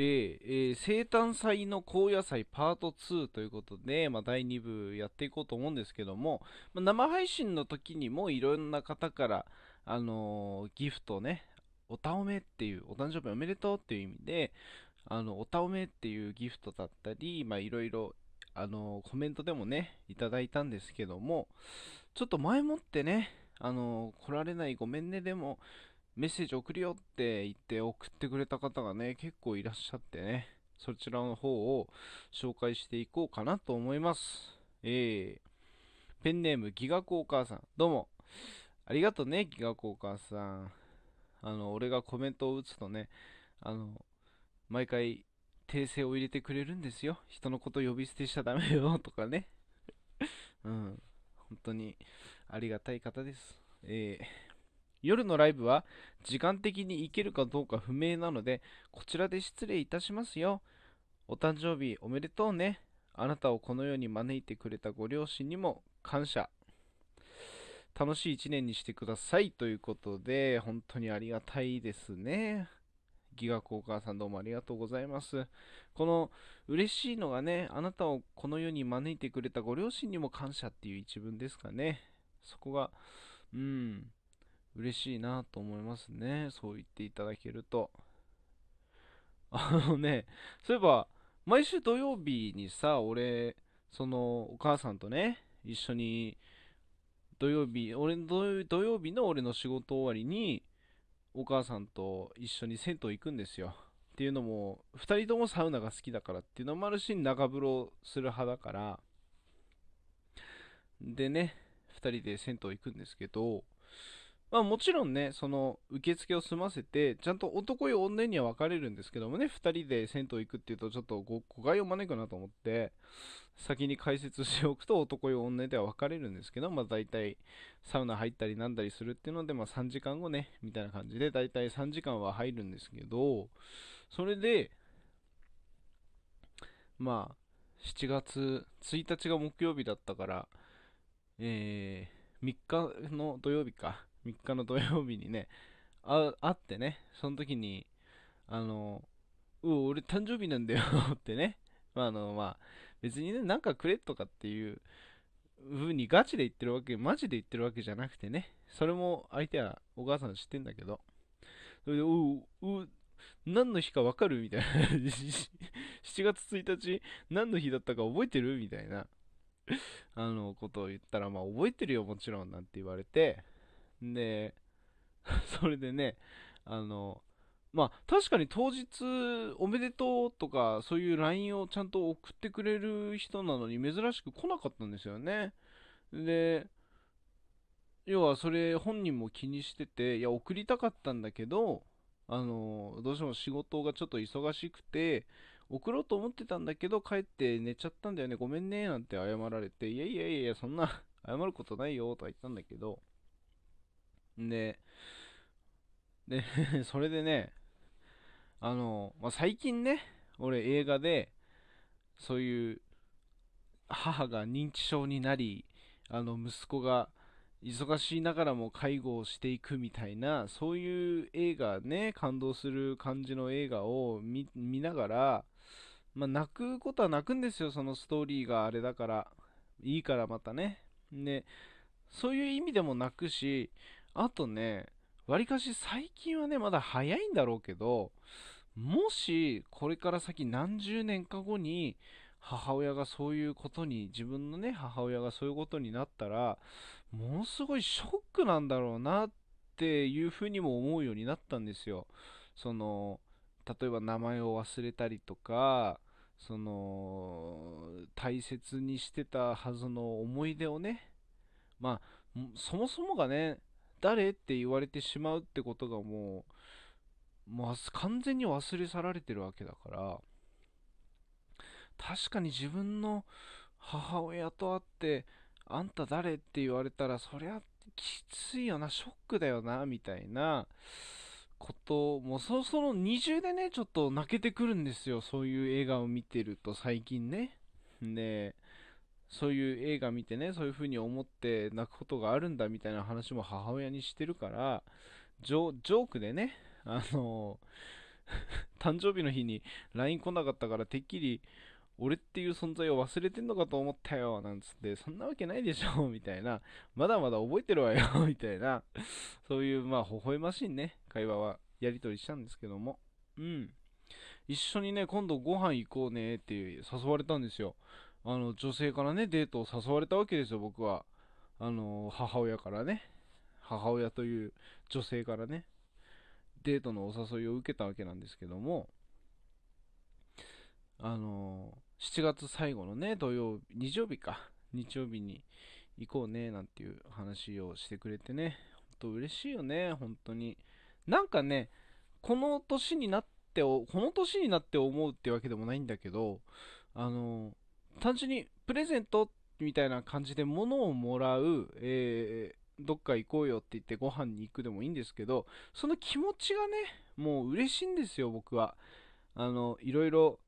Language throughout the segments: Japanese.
えーえー生誕祭の高野菜パート2ということで、まあ、第2部やっていこうと思うんですけども、まあ、生配信の時にもいろんな方から、あのーギフトね、おたおめっていう、お誕生日おめでとうっていう意味で、あの、おたおめっていうギフトだったり、まあ、いろいろ、あのーコメントでもね、いただいたんですけども、ちょっと前もってね、あのー来られないごめんねでも、メッセージ送るよって言って送ってくれた方がね、結構いらっしゃってね、そちらの方を紹介していこうかなと思います。えー、ペンネームギガコお母さん、どうも。ありがとうね、ギガコお母さん。あの、俺がコメントを打つとね、あの、毎回訂正を入れてくれるんですよ。人のこと呼び捨てしちゃダメよとかね。うん、本当にありがたい方です。えー夜のライブは時間的に行けるかどうか不明なので、こちらで失礼いたしますよ。お誕生日おめでとうね。あなたをこの世に招いてくれたご両親にも感謝。楽しい一年にしてください。ということで、本当にありがたいですね。ギガコお母さんどうもありがとうございます。この嬉しいのがね、あなたをこの世に招いてくれたご両親にも感謝っていう一文ですかね。そこが、うん、嬉しいなと思いますね。そう言っていただけると。あのね、そういえば、毎週土曜日にさ、俺、その、お母さんとね、一緒に、土曜日、俺の土曜日の俺の仕事終わりに、お母さんと一緒に銭湯行くんですよ。っていうのも、二人ともサウナが好きだからっていうのもあるし、長風呂する派だから、でね、二人で銭湯行くんですけど、まあもちろんね、その受付を済ませて、ちゃんと男よ女には分かれるんですけどもね、二人で銭湯行くっていうとちょっと誤誤解を招くなと思って、先に解説しておくと男よ女では分かれるんですけど、まあ大体サウナ入ったりなんだりするっていうので、まあ3時間後ね、みたいな感じで、大体3時間は入るんですけど、それで、まあ、7月1日が木曜日だったから、えー、3日の土曜日か。3日の土曜日にね、会ってね、その時に、あの、うお俺誕生日なんだよ ってね、まあ、あの、まあ、別にね、なんかくれとかっていう風にガチで言ってるわけ、マジで言ってるわけじゃなくてね、それも相手はお母さん知ってんだけど、それで、うう、う何の日かわかる？みたいな、7月1日、何の日だったか覚えてる？みたいな、あの、ことを言ったら、まあ、覚えてるよ、もちろん、なんて言われて、で、それでね、あの、まあ、確かに当日、おめでとうとか、そういう LINE をちゃんと送ってくれる人なのに珍しく来なかったんですよね。で、要はそれ本人も気にしてて、いや、送りたかったんだけど、あの、どうしても仕事がちょっと忙しくて、送ろうと思ってたんだけど、帰って寝ちゃったんだよね、ごめんね、なんて謝られて、いやいやいやいや、そんな謝ることないよ、とは言ったんだけど、で、で、それでね、あの、まあ、最近ね、俺映画で、そういう、母が認知症になり、あの、息子が忙しいながらも介護をしていくみたいな、そういう映画ね、感動する感じの映画を見ながら、まあ、泣くことは泣くんですよ、そのストーリーがあれだから。いいからまたね。で、そういう意味でも泣くし、あとね、わりかし最近はね、まだ早いんだろうけど、もし、これから先何十年か後に、母親がそういうことに、自分のね、母親がそういうことになったら、ものすごいショックなんだろうなっていうふうにも思うようになったんですよ。その、例えば名前を忘れたりとか、その、大切にしてたはずの思い出をね、まあ、そもそもがね、誰って言われてしまうってことがもう、もう完全に忘れ去られてるわけだから、確かに自分の母親と会って、あんた誰って言われたら、そりゃきついよな、ショックだよな、みたいなこと、もうそろそろ二重でね、ちょっと泣けてくるんですよ、そういう映画を見てると、最近ね。で、そういう映画見てね、そういう風に思って泣くことがあるんだみたいな話も母親にしてるから、ジョークでね、あの、誕生日の日に LINE 来なかったからてっきり俺っていう存在を忘れてんのかと思ったよなんつってそんなわけないでしょ みたいな。まだまだ覚えてるわよ みたいな。そういうまあ微笑ましいね会話は。やり取りしたんですけども。うん。一緒にね今度ご飯行こうねって誘われたんですよ。あの女性からねデートを誘われたわけですよ僕は。あの母親からね。母親という女性からね。デートのお誘いを受けたわけなんですけども。あの7月最後のね土曜日日曜日か。日曜日に行こうねなんていう話をしてくれてね。ほんと嬉しいよね本当に。なんかねこの年になってこの年になって思うってわけでもないんだけどあの単純にプレゼントみたいな感じで物をもらう、えー、どっか行こうよって言ってご飯に行くでもいいんですけど、その気持ちがね、もう嬉しいんですよ、僕は。あの、いろいろ、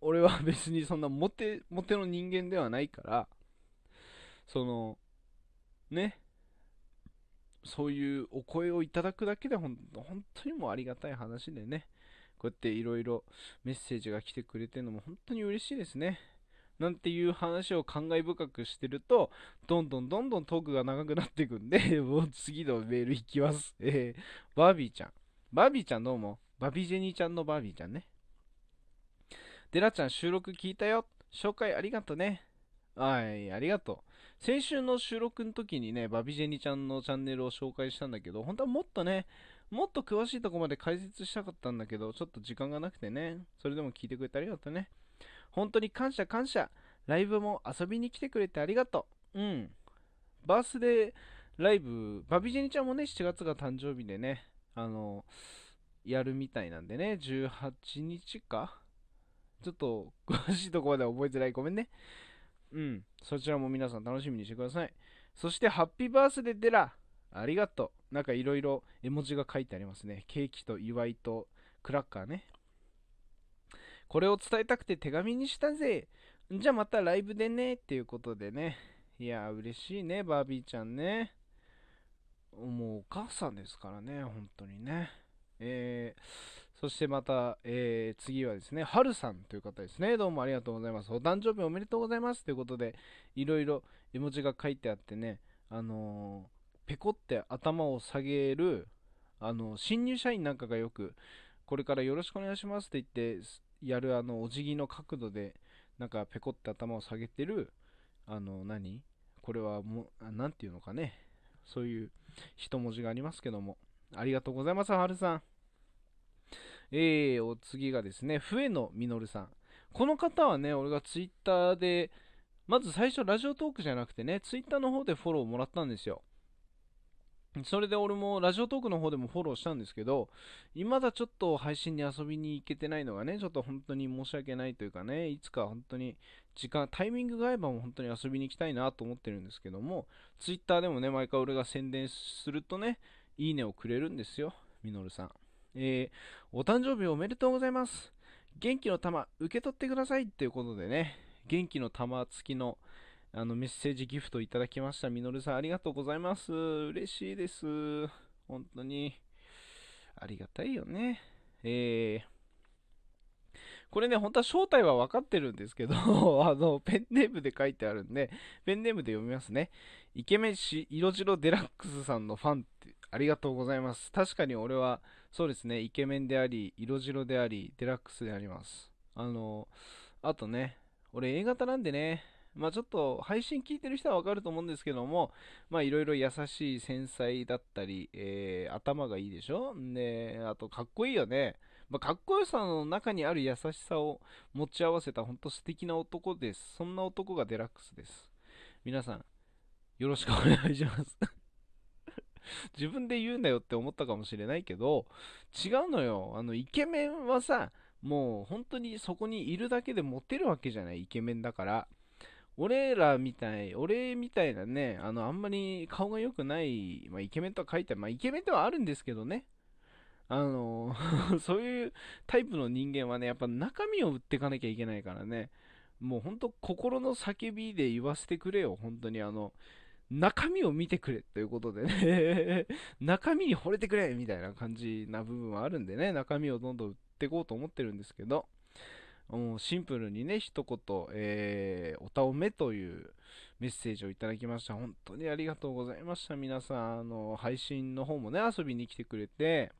俺は別にそんなモテ、モテの人間ではないから、その、ね、そういうお声をいただくだけで本当にもうありがたい話でね、こうやっていろいろメッセージが来てくれてるのも本当に嬉しいですね。なんていう話を感慨深くしてると、どんどんどんどんトークが長くなっていくんで、もう次のメールいきます。えー、バービーちゃん。バービーちゃんどうも。バビジェニーちゃんのバービーちゃんね。デラちゃん収録聞いたよ。紹介ありがとね。はい、ありがとう。先週の収録の時にね、バビジェニちゃんのチャンネルを紹介したんだけど、本当はもっとね、もっと詳しいとこまで解説したかったんだけど、ちょっと時間がなくてね、それでも聞いてくれてありがとうね。本当に感謝感謝。ライブも遊びに来てくれてありがとう。うん。バースデーライブ、バビジェニちゃんもね、7月が誕生日でね、あの、やるみたいなんでね、18日かちょっと詳しいとこまで覚えてない。ごめんね。うん。そちらも皆さん楽しみにしてください。そして、ハッピーバースデーデラありがとう。なんかいろいろ絵文字が書いてありますね。ケーキと祝いとクラッカーね。これを伝えたくて手紙にしたぜ。じゃあまたライブでね。っていうことでね。いや、嬉しいね、バービーちゃんね。もうお母さんですからね、本当にね。えー、そしてまた、えー、次はですね、はるさんという方ですね。どうもありがとうございます。お誕生日おめでとうございます。ということで、いろいろ絵文字が書いてあってね、あのー、ペコって頭を下げる、あの、新入社員なんかがよく、これからよろしくお願いしますって言って、やるあの、お辞儀の角度で、なんかペコって頭を下げてる、あの、何？これはもう、なんていうのかね。そういう一文字がありますけども。ありがとうございます、はるさん。えー、お次がですね、笛野実さん。この方はね、俺がツイッターで、まず最初ラジオトークじゃなくてね、ツイッターの方でフォローもらったんですよ。それで俺もラジオトークの方でもフォローしたんですけど、未だちょっと配信に遊びに行けてないのがね、ちょっと本当に申し訳ないというかね、いつか本当に時間、タイミングが合えばも本当に遊びに行きたいなと思ってるんですけども、ツイッターでもね、毎回俺が宣伝するとね、いいねをくれるんですよ、みのるさん。えー、お誕生日おめでとうございます。元気の玉受け取ってくださいっていうことでね、元気の玉付きのあのメッセージギフトいただきました。みのるさん、ありがとうございます。嬉しいです。本当に。ありがたいよね。えー、これね、本当は正体は分かってるんですけど、あの、ペンネームで書いてあるんで、ペンネームで読みますね。イケメン氏、色白デラックスさんのファンってありがとうございます。確かに俺は、そうですね、イケメンであり、色白であり、デラックスであります。あの、あとね、俺 A 型なんでね、まあちょっと配信聞いてる人はわかると思うんですけども、まあいろいろ優しい繊細だったり、えー、頭がいいでしょ？で、あとかっこいいよね。まあ、かっこよさの中にある優しさを持ち合わせた本当素敵な男です。そんな男がデラックスです。皆さん、よろしくお願いします 自分で言うんだよって思ったかもしれないけど、違うのよ。あの、イケメンはさ、もう本当にそこにいるだけでモテるわけじゃない、イケメンだから。俺らみたい、俺みたいなね、あの、あんまり顔が良くない、まあ、イケメンとは書いてある、まあ、イケメンではあるんですけどね。あの、そういうタイプの人間はね、やっぱ中身を売っていかなきゃいけないからね。もうほんと心の叫びで言わせてくれよ、本当にあの、中身を見てくれということでね 中身に惚れてくれみたいな感じな部分はあるんでね、中身をどんどん売っていこうと思ってるんですけど、もうシンプルにね、一言、えー、おたおめというメッセージをいただきました。本当にありがとうございました。皆さん、あの、配信の方もね、遊びに来てくれて、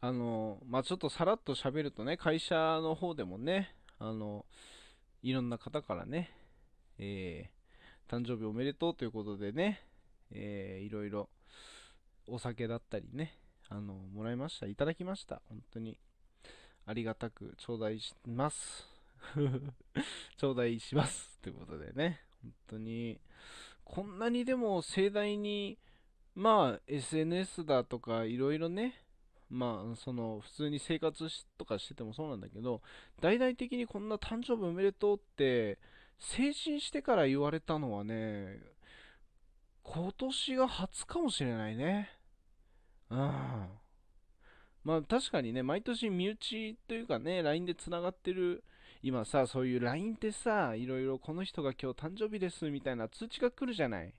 あの、まあ、ちょっとさらっと喋るとね、会社の方でもね、あの、いろんな方からね、えー、誕生日おめでとうということでね、えー、いろいろお酒だったりね、あの、もらいました。いただきました。本当に。ありがたく頂戴します。頂戴します。ということでね、本当に、こんなにでも盛大に、まあ、SNS だとか、いろいろね、まあ、その、普通に生活とかしててもそうなんだけど、大々的にこんな誕生日おめでとうって、成人してから言われたのはね、今年が初かもしれないね。うん。まあ確かにね、毎年身内というかね、LINE で繋がってる、今さ、そういう LINE ってさ、いろいろこの人が今日誕生日ですみたいな通知が来るじゃない。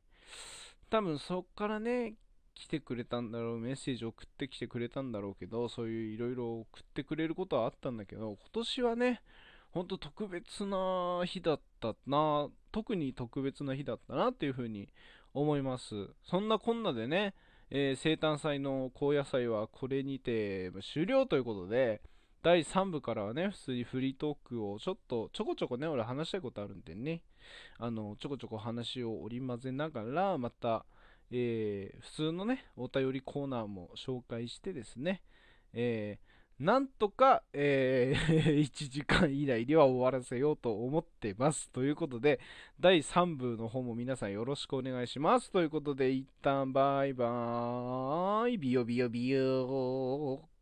多分そっからね、来てくれたんだろう、メッセージ送ってきてくれたんだろうけど、そういういろいろ送ってくれることはあったんだけど、今年はね、ほんと特別な日だったな、特に特別な日だったなっていうふうに思います。そんなこんなでね、えー、生誕祭の高野菜はこれにて終了ということで、第3部からはね、普通にフリートークをちょっと、ちょこちょこね、俺話したいことあるんでね、あの、ちょこちょこ話を織り交ぜながら、また、えー、普通のね、お便りコーナーも紹介してですね、えー、なんとか、えー、1時間以内では終わらせようと思ってます。ということで、第3部の方も皆さんよろしくお願いします。ということで、一旦バイバーイ。ビヨビヨビヨー。